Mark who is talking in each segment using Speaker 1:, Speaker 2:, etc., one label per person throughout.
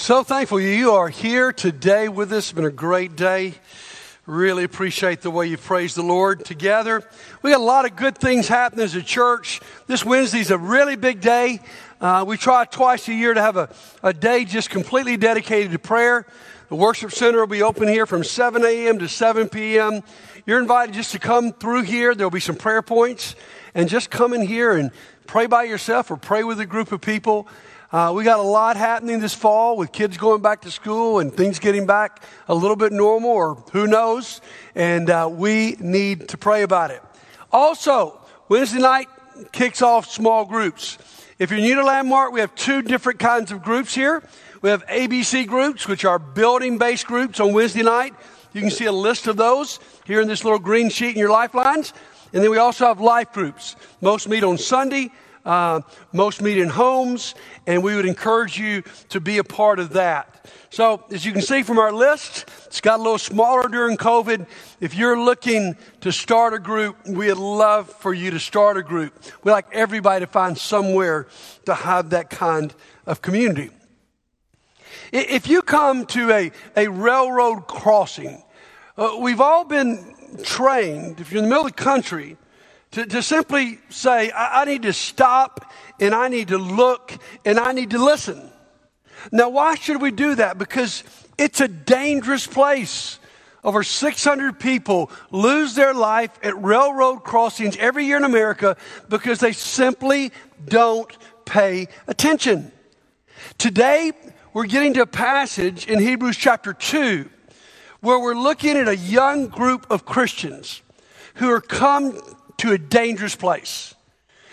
Speaker 1: So thankful you are here today with us. It's been a great day. Really appreciate the way you praise the Lord together. We got a lot of good things happening as a church. This Wednesday's a really big day. Uh, we try twice a year to have a, a day just completely dedicated to prayer. The worship center will be open here from 7 a.m. to 7 p.m. You're invited just to come through here. There'll be some prayer points and just come in here and pray by yourself or pray with a group of people. Uh, we got a lot happening this fall with kids going back to school and things getting back a little bit normal, or who knows. And uh, we need to pray about it. Also, Wednesday night kicks off small groups. If you're new to Landmark, we have two different kinds of groups here. We have ABC groups, which are building based groups on Wednesday night. You can see a list of those here in this little green sheet in your lifelines. And then we also have life groups. Most meet on Sunday uh, most meet in homes, and we would encourage you to be a part of that. So, as you can see from our list, it's got a little smaller during COVID. If you're looking to start a group, we'd love for you to start a group. We'd like everybody to find somewhere to have that kind of community. If you come to a, a railroad crossing, uh, we've all been trained, if you're in the middle of the country, to, to simply say, I, I need to stop and I need to look and I need to listen. Now, why should we do that? Because it's a dangerous place. Over 600 people lose their life at railroad crossings every year in America because they simply don't pay attention. Today, we're getting to a passage in Hebrews chapter 2 where we're looking at a young group of Christians who are come to a dangerous place.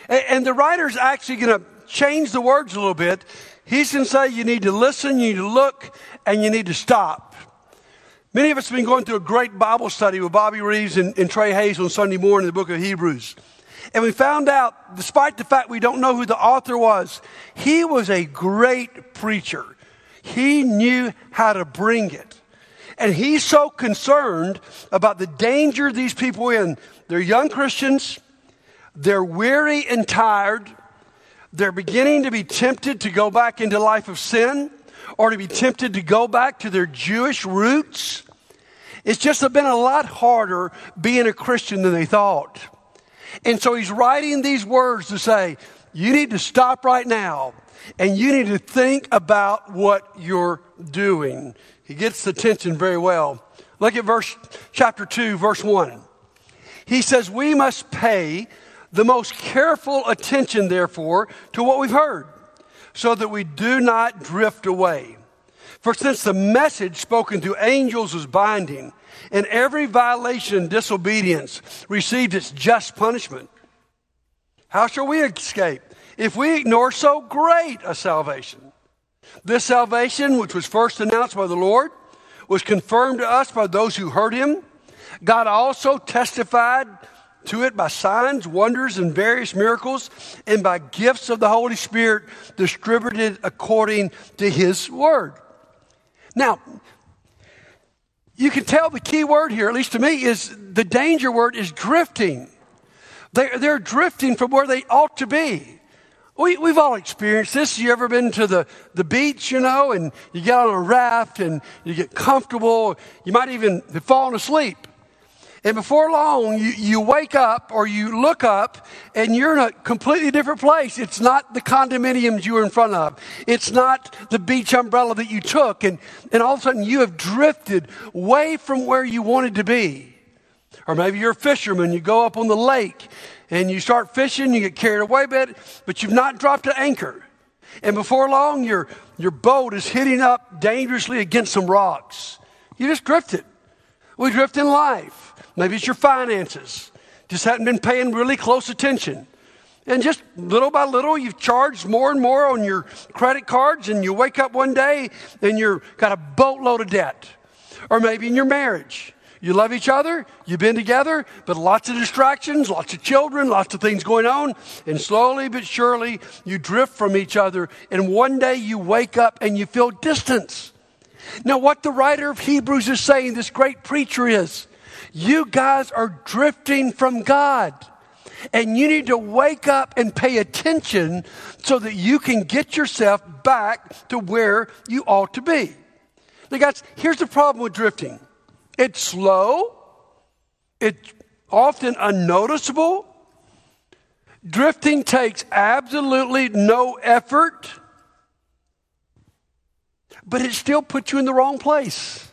Speaker 1: And, and the writer's actually going to change the words a little bit. He's going to say you need to listen, you need to look, and you need to stop. Many of us have been going through a great Bible study with Bobby Reeves and, and Trey Hayes on Sunday morning in the book of Hebrews. And we found out, despite the fact we don't know who the author was, he was a great preacher. He knew how to bring it. And he's so concerned about the danger these people in. They're young Christians. They're weary and tired. They're beginning to be tempted to go back into life of sin or to be tempted to go back to their Jewish roots. It's just been a lot harder being a Christian than they thought. And so he's writing these words to say, you need to stop right now and you need to think about what you're doing. He gets the tension very well. Look at verse, chapter 2, verse 1. He says, We must pay the most careful attention, therefore, to what we've heard, so that we do not drift away. For since the message spoken to angels was binding, and every violation and disobedience received its just punishment, how shall we escape if we ignore so great a salvation? This salvation, which was first announced by the Lord, was confirmed to us by those who heard him. God also testified to it by signs, wonders, and various miracles, and by gifts of the Holy Spirit distributed according to his word. Now, you can tell the key word here, at least to me, is the danger word is drifting. They're, they're drifting from where they ought to be. We, we've all experienced this. You ever been to the, the beach, you know, and you get on a raft and you get comfortable. You might even have fallen asleep. And before long, you, you wake up or you look up and you're in a completely different place. It's not the condominiums you were in front of. It's not the beach umbrella that you took. And, and all of a sudden you have drifted way from where you wanted to be. Or maybe you're a fisherman, you go up on the lake and you start fishing, you get carried away a bit, but you've not dropped an anchor. And before long, your, your boat is hitting up dangerously against some rocks. You just drifted. We drift in life. Maybe it's your finances. Just hadn't been paying really close attention. And just little by little, you've charged more and more on your credit cards, and you wake up one day and you've got a boatload of debt. Or maybe in your marriage, you love each other, you've been together, but lots of distractions, lots of children, lots of things going on, and slowly but surely you drift from each other, and one day you wake up and you feel distance. Now, what the writer of Hebrews is saying, this great preacher is, you guys are drifting from God. And you need to wake up and pay attention so that you can get yourself back to where you ought to be. Now, guys, here's the problem with drifting it's slow, it's often unnoticeable. Drifting takes absolutely no effort, but it still puts you in the wrong place.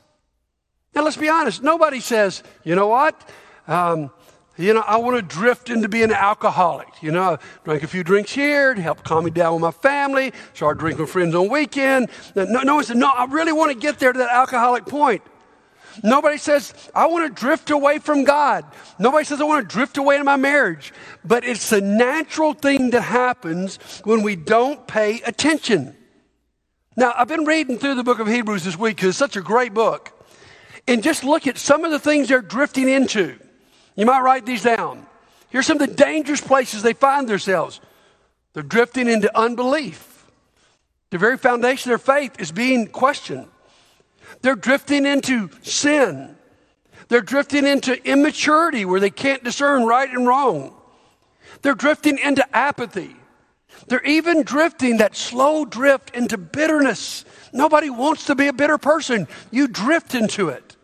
Speaker 1: Now, let's be honest. Nobody says, you know what? Um, you know, I want to drift into being an alcoholic. You know, I drank a few drinks here to help calm me down with my family, started drinking with friends on weekend. No, no one said, no, I really want to get there to that alcoholic point. Nobody says, I want to drift away from God. Nobody says, I want to drift away in my marriage. But it's a natural thing that happens when we don't pay attention. Now, I've been reading through the book of Hebrews this week because it's such a great book. And just look at some of the things they're drifting into. You might write these down. Here's some of the dangerous places they find themselves. They're drifting into unbelief. The very foundation of their faith is being questioned. They're drifting into sin. They're drifting into immaturity where they can't discern right and wrong. They're drifting into apathy. They're even drifting that slow drift into bitterness. Nobody wants to be a bitter person. You drift into it.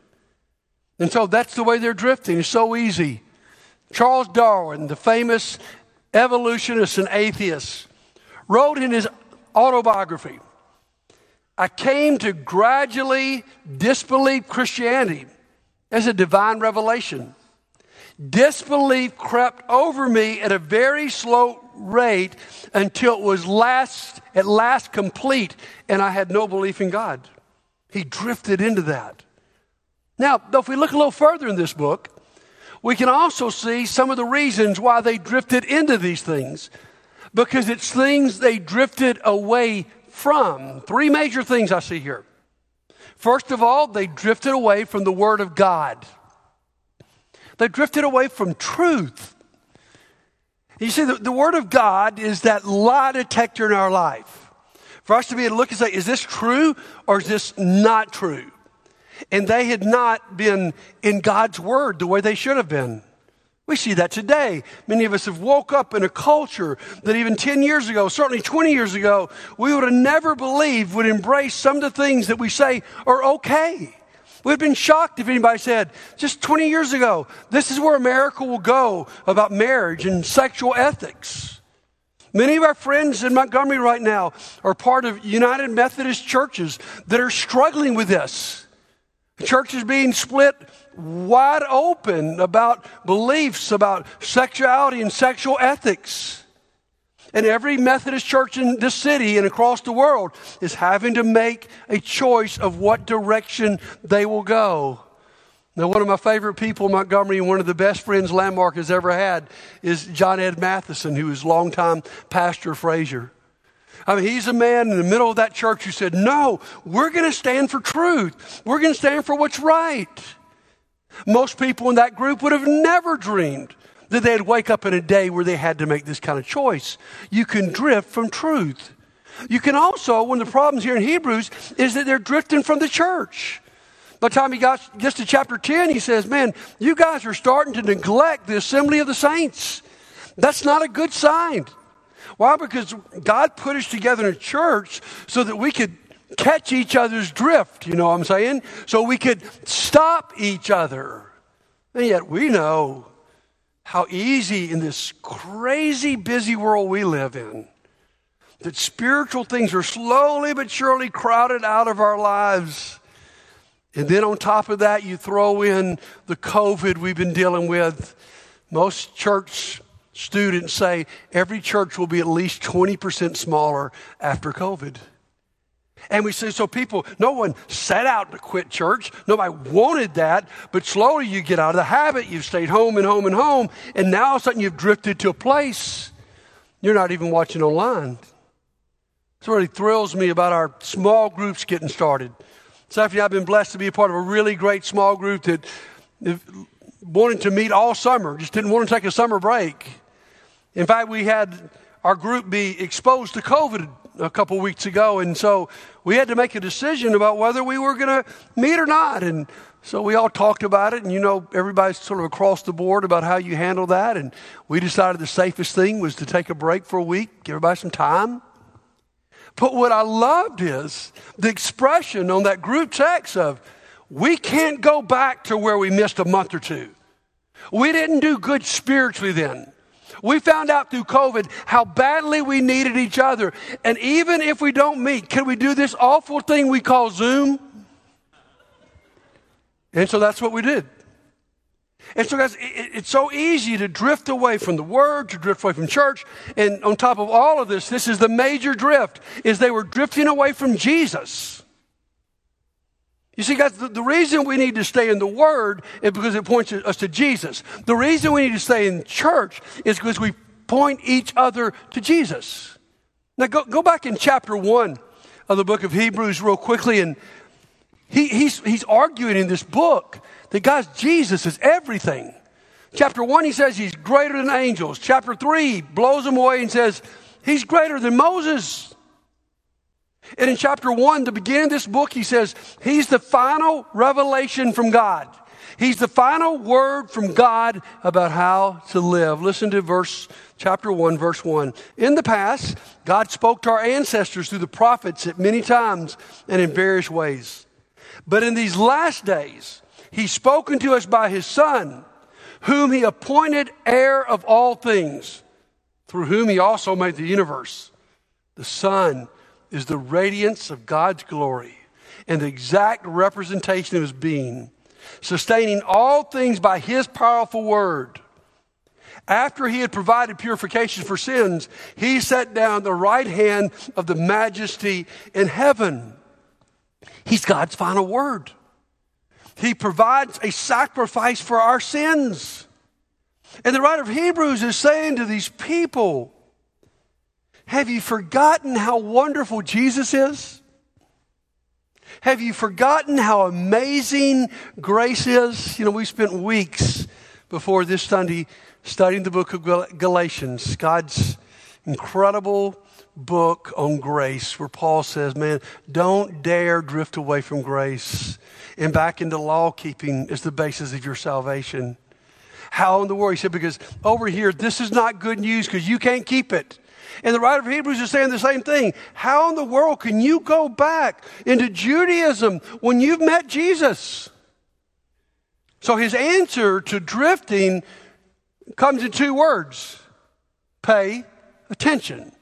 Speaker 1: And so that's the way they're drifting. It's so easy. Charles Darwin, the famous evolutionist and atheist, wrote in his autobiography I came to gradually disbelieve Christianity as a divine revelation. Disbelief crept over me at a very slow rate until it was last, at last complete, and I had no belief in God. He drifted into that. Now, if we look a little further in this book, we can also see some of the reasons why they drifted into these things. Because it's things they drifted away from. Three major things I see here. First of all, they drifted away from the Word of God. They drifted away from truth. You see, the, the Word of God is that lie detector in our life. For us to be able to look and say, is this true or is this not true? and they had not been in God's Word the way they should have been. We see that today. Many of us have woke up in a culture that even 10 years ago, certainly 20 years ago, we would have never believed would embrace some of the things that we say are okay. We'd have been shocked if anybody said, just 20 years ago, this is where America will go about marriage and sexual ethics. Many of our friends in Montgomery right now are part of United Methodist churches that are struggling with this. The church is being split wide open about beliefs about sexuality and sexual ethics. And every Methodist church in this city and across the world is having to make a choice of what direction they will go. Now, one of my favorite people in Montgomery and one of the best friends Landmark has ever had is John Ed Matheson, who is longtime pastor of Frazer. I mean, he's a man in the middle of that church who said, No, we're going to stand for truth. We're going to stand for what's right. Most people in that group would have never dreamed that they'd wake up in a day where they had to make this kind of choice. You can drift from truth. You can also, one of the problems here in Hebrews is that they're drifting from the church. By the time he got just to chapter 10, he says, Man, you guys are starting to neglect the assembly of the saints. That's not a good sign. Why? Because God put us together in a church so that we could catch each other's drift, you know what I'm saying? So we could stop each other. And yet we know how easy in this crazy busy world we live in that spiritual things are slowly but surely crowded out of our lives. And then on top of that, you throw in the COVID we've been dealing with. Most church students say every church will be at least 20% smaller after COVID. And we say, so people, no one set out to quit church. Nobody wanted that. But slowly you get out of the habit. You've stayed home and home and home. And now all of a sudden you've drifted to a place you're not even watching online. This really thrills me about our small groups getting started. Stephanie and I have been blessed to be a part of a really great small group that wanted to meet all summer, just didn't want to take a summer break. In fact, we had our group be exposed to COVID a couple weeks ago, and so we had to make a decision about whether we were going to meet or not. And so we all talked about it, and you know, everybody's sort of across the board about how you handle that. And we decided the safest thing was to take a break for a week, give everybody some time. But what I loved is the expression on that group text of, we can't go back to where we missed a month or two. We didn't do good spiritually then. We found out through COVID how badly we needed each other. And even if we don't meet, can we do this awful thing we call Zoom? And so that's what we did. And so, guys, it, it's so easy to drift away from the Word, to drift away from church. And on top of all of this, this is the major drift, is they were drifting away from Jesus. You see, guys, the, the reason we need to stay in the Word is because it points us to Jesus. The reason we need to stay in church is because we point each other to Jesus. Now, go, go back in chapter 1 of the book of Hebrews real quickly, and he, he's, he's arguing in this book that, guys, Jesus is everything. Chapter 1, he says he's greater than angels. Chapter 3 blows him away and says he's greater than Moses. And in chapter 1, the beginning of this book, he says he's the final revelation from God. He's the final word from God about how to live. Listen to verse chapter 1 verse 1. In the past, God spoke to our ancestors through the prophets at many times and in various ways. But in these last days, he's spoken to us by his Son, whom he appointed heir of all things, through whom he also made the universe. The Son is the radiance of God's glory and the exact representation of his being, sustaining all things by his powerful word. After he had provided purification for sins, he sat down the right hand of the majesty in heaven. He's God's final word. He provides a sacrifice for our sins. And the writer of Hebrews is saying to these people, Have you forgotten how wonderful Jesus is? Have you forgotten how amazing grace is? You know, we spent weeks before this Sunday studying the book of Galatians, God's incredible book on grace where Paul says, man, don't dare drift away from grace and back into law keeping as the basis of your salvation. How in the world? He said, because over here, this is not good news because you can't keep it. And the writer of Hebrews is saying the same thing. How in the world can you go back into Judaism when you've met Jesus? So his answer to drifting comes in two words pay attention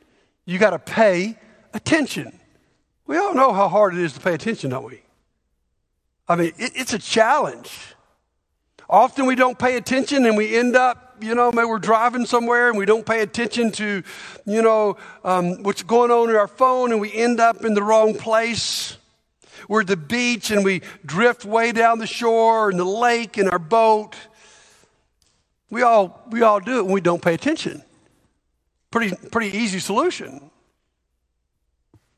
Speaker 1: you got to pay attention. We all know how hard it is to pay attention, don't we? I mean, it, it's a challenge. Often we don't pay attention and we end up, you know, maybe we're driving somewhere and we don't pay attention to, you know, um, what's going on in our phone and we end up in the wrong place. We're at the beach and we drift way down the shore in the lake in our boat. We all, we all do it when we don't pay attention. Pretty, pretty easy solution.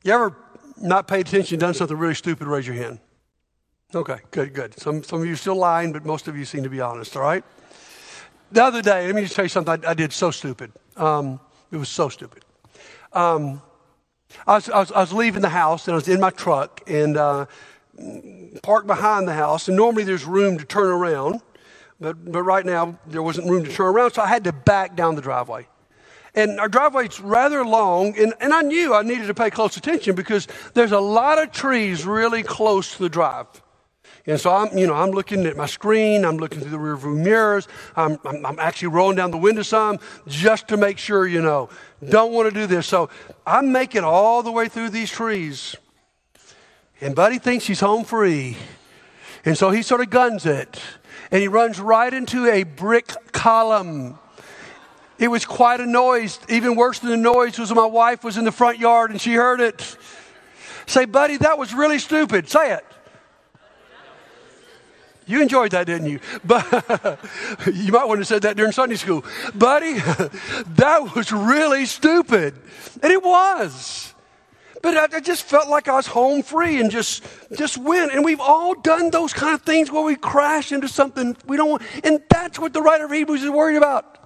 Speaker 1: You ever not paid attention, done something really stupid, raise your hand. Okay, good, good. Some, some of you are still lying, but most of you seem to be honest, all right? The other day, let me just tell you something I, I did so stupid. Um, it was so stupid. Um, I, was, I, was, I, was, leaving the house and I was in my truck and uh, parked behind the house. And normally there's room to turn around, but, but right now there wasn't room to turn around, so I had to back down the driveway. And our driveway's rather long, and, and I knew I needed to pay close attention because there's a lot of trees really close to the drive. And so I'm, you know, I'm looking at my screen, I'm looking through the rearview mirrors, I'm, I'm, I'm, actually rolling down the window some just to make sure, you know, don't want to do this. So I'm making all the way through these trees. And Buddy thinks he's home free. And so he sort of guns it. And he runs right into a brick column. It was quite a noise. Even worse than the noise was my wife was in the front yard and she heard it. Say, buddy, that was really stupid. Say it. You enjoyed that, didn't you? But you might want to said that during Sunday school. Buddy, that was really stupid. And it was. But I, I, just felt like I was home free and just just went. And we've all done those kind of things where we crash into something we don't want. And that's what the writer of Hebrews is worried about.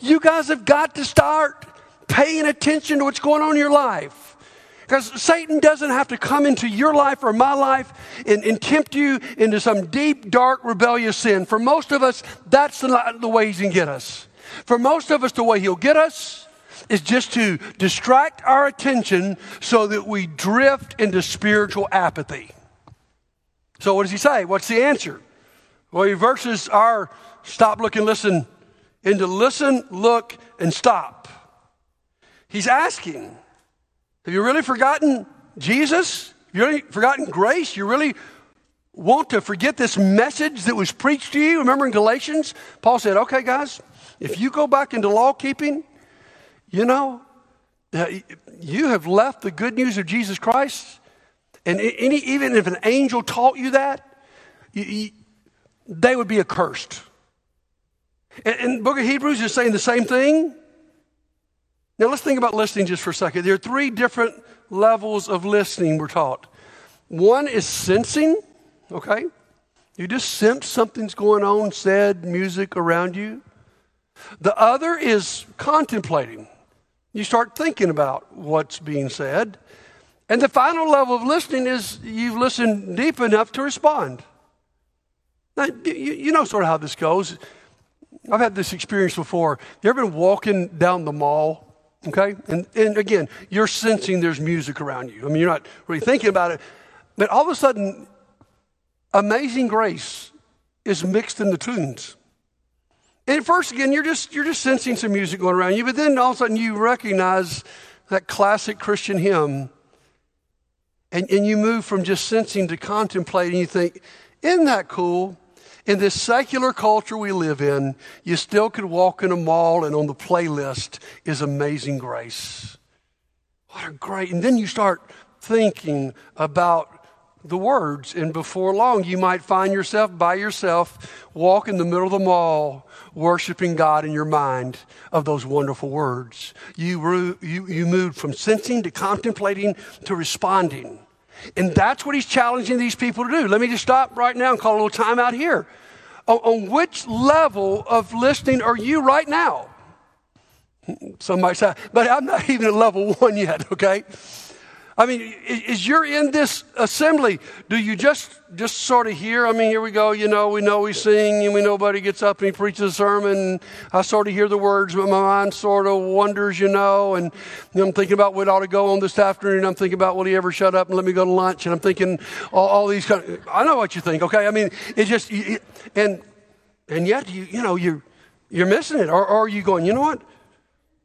Speaker 1: You guys have got to start paying attention to what's going on in your life. Because Satan doesn't have to come into your life or my life and, and, tempt you into some deep, dark, rebellious sin. For most of us, that's the, the way going to get us. For most of us, the way he'll get us is just to distract our attention so that we drift into spiritual apathy. So, what does he say? What's the answer? Well, your verses are stop, look, and listen, into listen, look, and stop. He's asking, have you really forgotten Jesus? Have you really forgotten grace? You really want to forget this message that was preached to you? Remember in Galatians, Paul said, okay, guys, if you go back into law keeping, you know, you have left the good news of Jesus Christ. And any, even if an angel taught you that, you, you, they would be accursed. And, and book of Hebrews is saying the same thing. Now let's think about listening just for a second. There are three different levels of listening we're taught. One is sensing, okay? You just sense something's going on, said, music around you. The other is contemplating. You start thinking about what's being said. And the final level of listening is you've listened deep enough to respond. Now, you, you know sort of how this goes. I've had this experience before. You ever been walking down the mall? Okay? And, and again, you're sensing there's music around you. I mean, you're not really thinking about it. But all of a sudden, Amazing Grace is mixed in the tunes. And at first, again, you're just, you're just sensing some music going around you, but then all of a sudden you recognize that classic Christian hymn. And, and you move from just sensing to contemplating. You think, isn't that cool? In this secular culture we live in, you still could walk in a mall and on the playlist is Amazing Grace. What a great. And then you start thinking about the words, and before long, you might find yourself by yourself walk in the middle of the mall, worshiping God in your mind of those wonderful words. You, you, you moved from sensing to contemplating to responding. And that's what he's challenging these people to do. Let me just stop right now and call a little time out here. On, which level of listening are you right now? Some might say, but I'm not even at level one yet, okay? I mean, is you're in this assembly, do you just just sort of hear? I mean, here we go. You know, we know we sing, and we nobody gets up and he preaches a sermon. I sort of hear the words, but my mind sort of wonders, you know. And I'm thinking about what ought to go on this afternoon. I'm thinking about will he ever shut up and let me go to lunch? And I'm thinking all, all these kind. Of, I know what you think. Okay, I mean, it's just and and yet you you know you you're missing it, or, or are you going? You know what?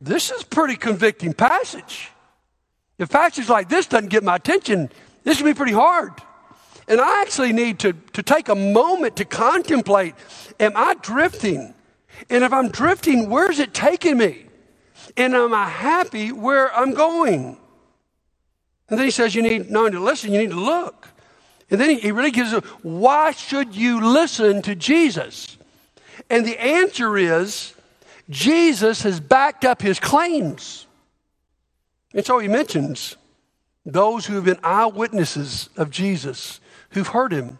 Speaker 1: This is pretty convicting passage. If passage like this doesn't get my attention, this can be pretty hard. And I actually need to, to take a moment to contemplate am I drifting? And if I'm drifting, where's it taking me? And am I happy where I'm going? And then he says, You need not only to listen, you need to look. And then he, he really gives a why should you listen to Jesus? And the answer is Jesus has backed up his claims. And so he mentions those who have been eyewitnesses of Jesus, who've heard him.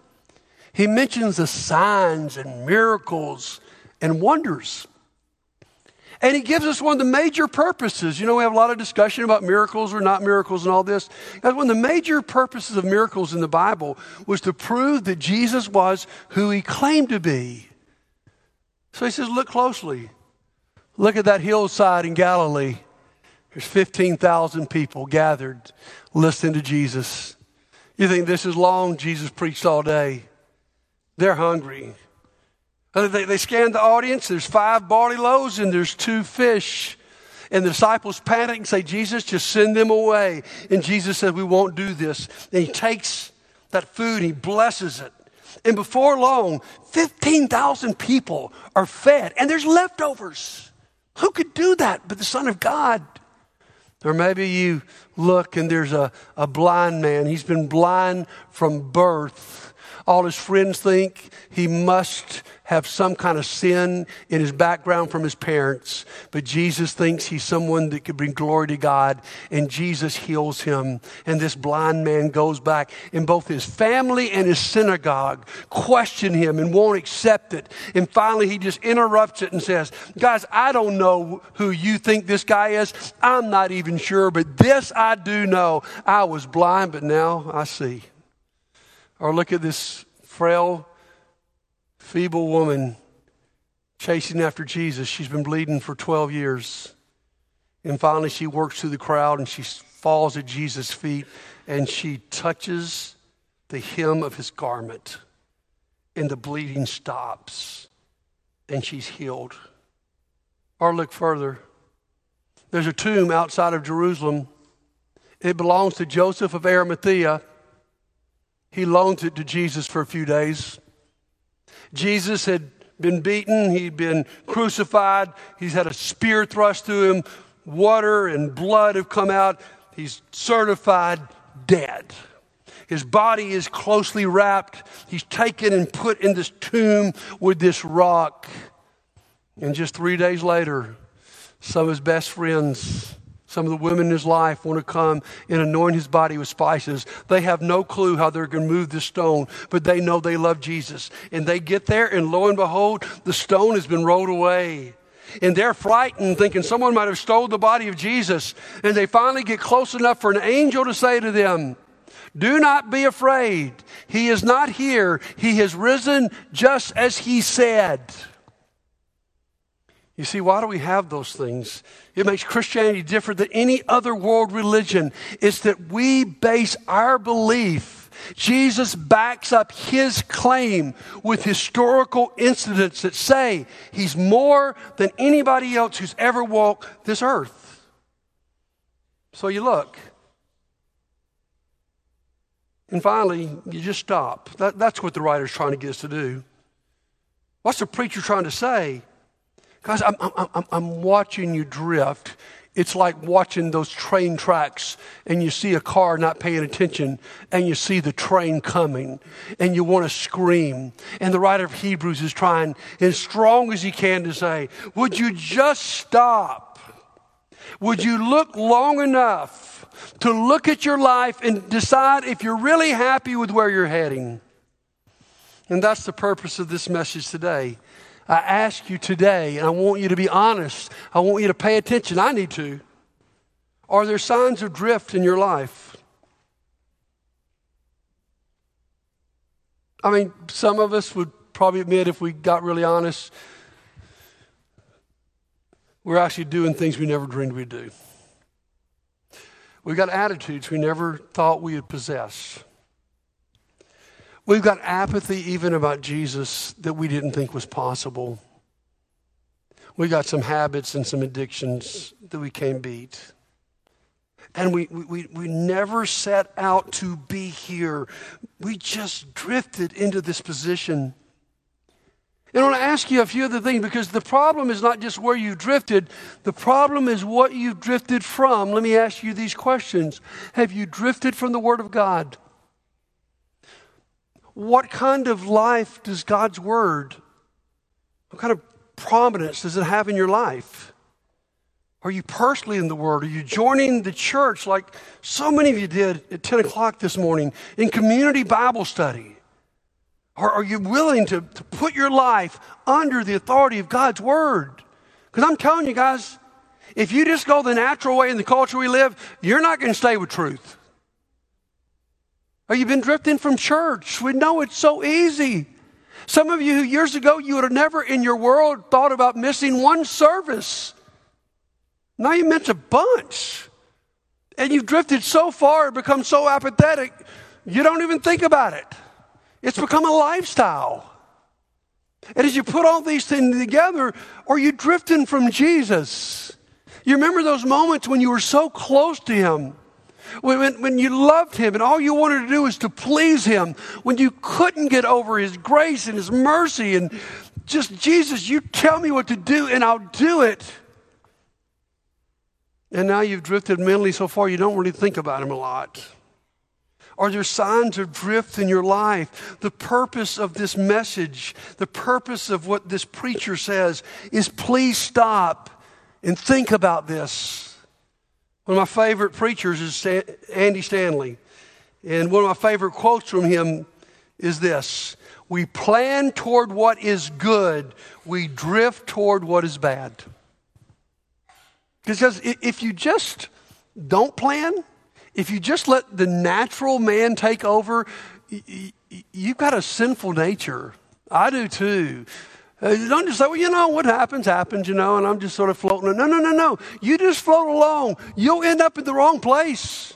Speaker 1: He mentions the signs and miracles and wonders. And he gives us one of the major purposes. You know, we have a lot of discussion about miracles or not miracles and all this. one of the major purposes of miracles in the Bible was to prove that Jesus was who he claimed to be. So he says, Look closely. Look at that hillside in Galilee. There's 15,000 people gathered listening to Jesus. You think this is long? Jesus preached all day. They're hungry. Uh, they, they scanned the audience. There's five barley loaves and there's two fish. And the disciples panic and say, Jesus, just send them away. And Jesus says, We won't do this. And he takes that food and he blesses it. And before long, 15,000 people are fed, and there's leftovers. Who could do that but the Son of God? Or maybe you look and there's a, a blind man. He's been blind from birth. All his friends think he must have some kind of sin in his background from his parents. But Jesus thinks he's someone that could bring glory to God, and Jesus heals him. And this blind man goes back, and both his family and his synagogue question him and won't accept it. And finally, he just interrupts it and says, Guys, I don't know who you think this guy is. I'm not even sure, but this I do know. I was blind, but now I see. Or look at this frail, feeble woman chasing after Jesus. She's been bleeding for 12 years. And finally, she works through the crowd and she falls at Jesus' feet and she touches the hem of his garment. And the bleeding stops and she's healed. Or look further. There's a tomb outside of Jerusalem. It belongs to Joseph of Arimathea. He loans it to Jesus for a few days. Jesus had been beaten, he'd been crucified, he's had a spear thrust through him, water and blood have come out. He's certified dead. His body is closely wrapped. He's taken and put in this tomb with this rock. And just three days later, some of his best friends some of the women in his life want to come and anoint his body with spices. They have no clue how they're going to move this stone, but they know they love Jesus. And they get there, and lo and behold, the stone has been rolled away. And they're frightened, thinking someone might have stole the body of Jesus. And they finally get close enough for an angel to say to them, Do not be afraid. He is not here. He has risen just as he said. You see, why do we have those things? It makes Christianity different than any other world religion. It's that we base our belief. Jesus backs up his claim with historical incidents that say he's more than anybody else who's ever walked this earth. So you look. And finally, you just stop. That, that's what the writer's trying to get us to do. What's the preacher trying to say? Guys, I'm, I'm, I'm watching you drift. It's like watching those train tracks and you see a car not paying attention and you see the train coming and you want to scream. And the writer of Hebrews is trying as strong as he can to say, Would you just stop? Would you look long enough to look at your life and decide if you're really happy with where you're heading? And that's the purpose of this message today. I ask you today, and I want you to be honest. I want you to pay attention. I need to. Are there signs of drift in your life? I mean, some of us would probably admit, if we got really honest, we're actually doing things we never dreamed we'd do. We've got attitudes we never thought we would possess. We've got apathy even about Jesus that we didn't think was possible. We got some habits and some addictions that we can't beat. And we, we, we never set out to be here. We just drifted into this position. And I want to ask you a few other things because the problem is not just where you drifted, the problem is what you've drifted from. Let me ask you these questions Have you drifted from the Word of God? What kind of life does God's Word, what kind of prominence does it have in your life? Are you personally in the Word? Are you joining the church like so many of you did at 10 o'clock this morning in community Bible study? Or are you willing to, to put your life under the authority of God's Word? Because I'm telling you guys, if you just go the natural way in the culture we live, you're not going to stay with truth. Or you've been drifting from church. We know it's so easy. Some of you years ago, you would have never in your world thought about missing one service. Now you miss a bunch. And you've drifted so far, and become so apathetic, you don't even think about it. It's become a lifestyle. And as you put all these things together, are you drifting from Jesus? You remember those moments when you were so close to Him? When, when you loved him and all you wanted to do was to please him, when you couldn't get over his grace and his mercy and just, Jesus, you tell me what to do and I'll do it. And now you've drifted mentally so far you don't really think about him a lot. Are there signs of drift in your life? The purpose of this message, the purpose of what this preacher says is please stop and think about this. One of my favorite preachers is Andy Stanley. And one of my favorite quotes from him is this We plan toward what is good, we drift toward what is bad. Because if you just don't plan, if you just let the natural man take over, you've got a sinful nature. I do too. Uh, don't just say, well, you know, what happens, happens, you know, and I'm just sort of floating. No, no, no, no. You just float along. You'll end up in the wrong place.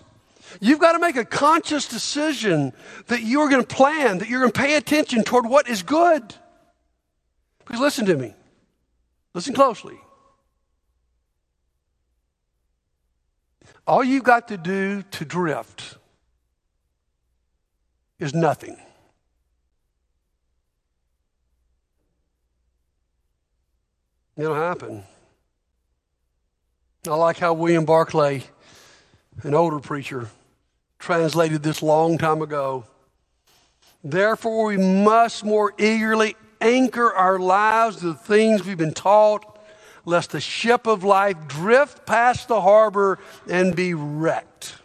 Speaker 1: You've got to make a conscious decision that you're going to plan, that you're going to pay attention toward what is good. Because listen to me. Listen closely. All you've got to do to drift is nothing. It'll happen. I like how William Barclay, an older preacher, translated this long time ago. Therefore, we must more eagerly anchor our lives to the things we've been taught, lest the ship of life drift past the harbor and be wrecked.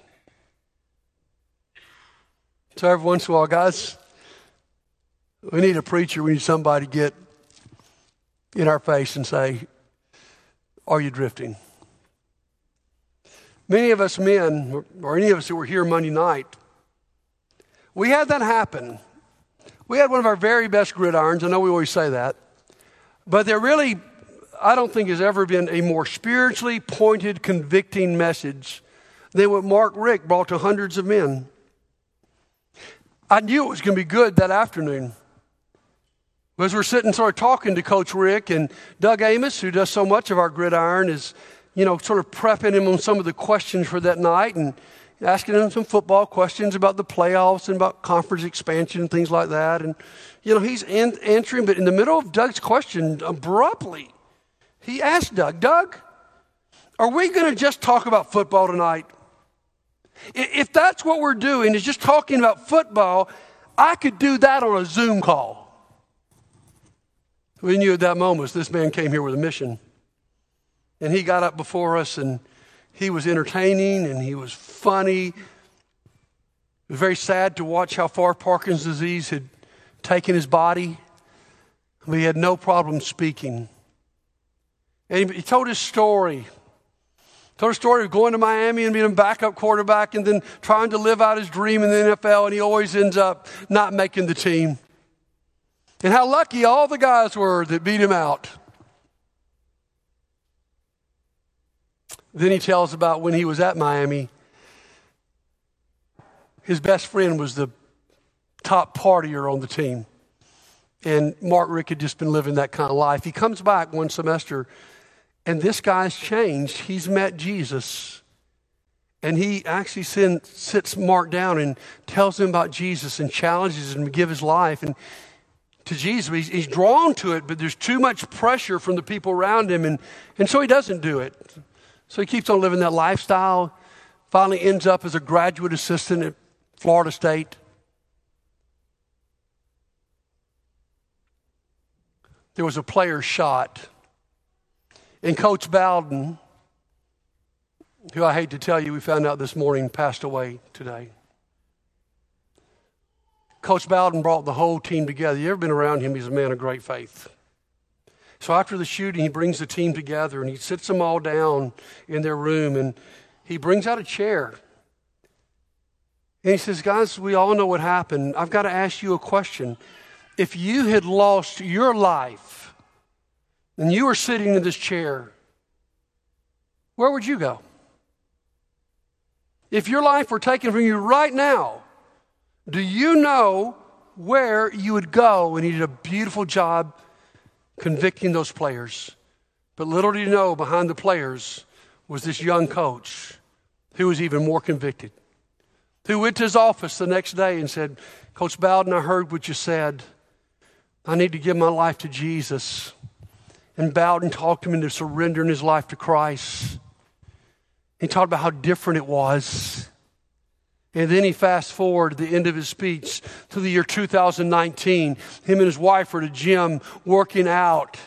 Speaker 1: So, every once in a while, guys, we need a preacher, we need somebody to get in our face and say, Are you drifting? Many of us men, or any of us who were here Monday night, we had that happen. We had one of our very best gridirons. I know we always say that. But there really, I don't think, has ever been a more spiritually pointed, convicting message than what Mark Richt brought to hundreds of men. I knew it was going to be good that afternoon. As we're sitting sort of talking to Coach Richt and Doug Amos, who does so much of our gridiron, is, you know, sort of prepping him on some of the questions for that night and asking him some football questions about the playoffs and about conference expansion and things like that. And, you know, he's an- answering, but in the middle of Doug's question, abruptly, he asked Doug, Doug, are we going to just talk about football tonight? If that's what we're doing, is just talking about football, I could do that on a Zoom call. We knew at that moment this man came here with a mission. And he got up before us and he was entertaining and he was funny. It was very sad to watch how far Parkinson's disease had taken his body. But he had no problem speaking. And he, told his story. Told a story of going to Miami and being a backup quarterback and then trying to live out his dream in the NFL, and he always ends up not making the team and how lucky all the guys were that beat him out. Then he tells about when he was at Miami, his best friend was the top partier on the team. And Mark Richt had just been living that kind of life. He comes back one semester, and this guy's changed. He's met Jesus. And he actually send, sits Mark down and tells him about Jesus and challenges him to give his life. And to Jesus. He's, he's, drawn to it, but there's too much pressure from the people around him, and, and so he doesn't do it. So he keeps on living that lifestyle, finally ends up as a graduate assistant at Florida State. There was a player shot, and Coach Bowden, who I hate to tell you, we found out this morning passed away today. Coach Bowden brought the whole team together. You ever been around him? He's a man of great faith. So after the shooting, he brings the team together and he sits them all down in their room and he brings out a chair. And he says, Guys, we all know what happened. I've got to ask you a question. If you had lost your life and you were sitting in this chair, where would you go? If your life were taken from you right now, do you know where you would go? And he did a beautiful job convicting those players. But little did you know, behind the players was this young coach who was even more convicted, who went to his office the next day and said, Coach Bowden, I heard what you said. I need to give my life to Jesus. And Bowden talked him into surrendering his life to Christ. He talked about how different it was. And then he fast forward the end of his speech to the year 2019. Him and his wife are at a gym working out.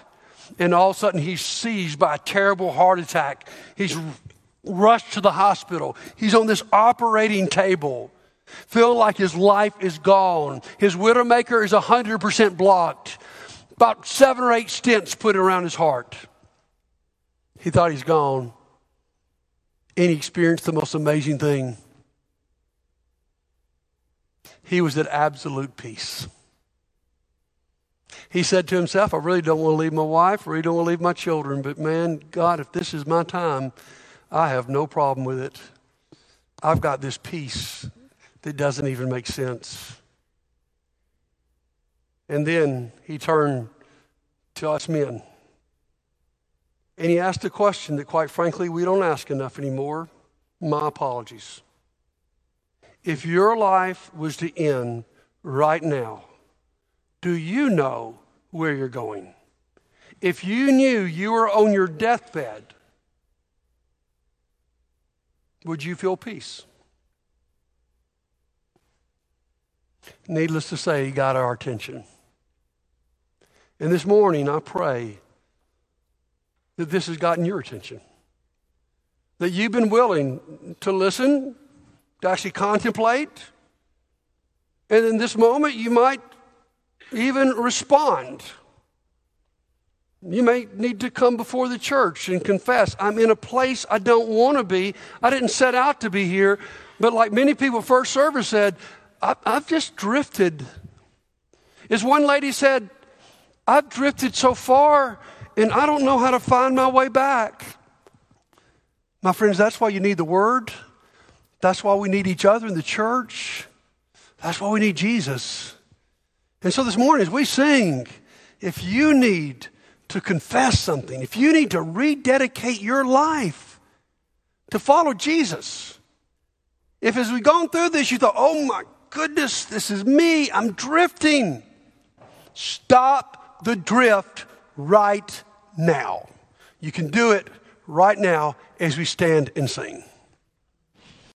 Speaker 1: And all of a sudden he's seized by a terrible heart attack. He's rushed to the hospital. He's on this operating table, feeling like his life is gone. His widowmaker is 100% blocked. About seven or eight stents put around his heart. He thought he's gone. And he experienced the most amazing thing he was at absolute peace. He said to himself, I really don't want to leave my wife, I really don't want to leave my children, but man, God, if this is my time, I have no problem with it. I've got this peace that doesn't even make sense. And then he turned to us men. And he asked a question that, quite frankly, we don't ask enough anymore. My apologies. If your life was to end right now, do you know where you're going? If you knew you were on your deathbed, would you feel peace? Needless to say, he got our attention. And this morning, I pray that this has gotten your attention. That you've been willing to listen to actually contemplate. And in this moment, you might even respond. You may need to come before the church and confess, I'm in a place I don't want to be. I didn't set out to be here. But like many people, first service said, I've just drifted. As one lady said, I've drifted so far and I don't know how to find my way back. My friends, that's why you need the Word. That's why we need each other in the church. That's why we need Jesus. And so this morning, as we sing, if you need to confess something, if you need to rededicate your life to follow Jesus, if as we've gone through this, you thought, oh my goodness, this is me, I'm drifting, stop the drift right now. You can do it right now as we stand and sing.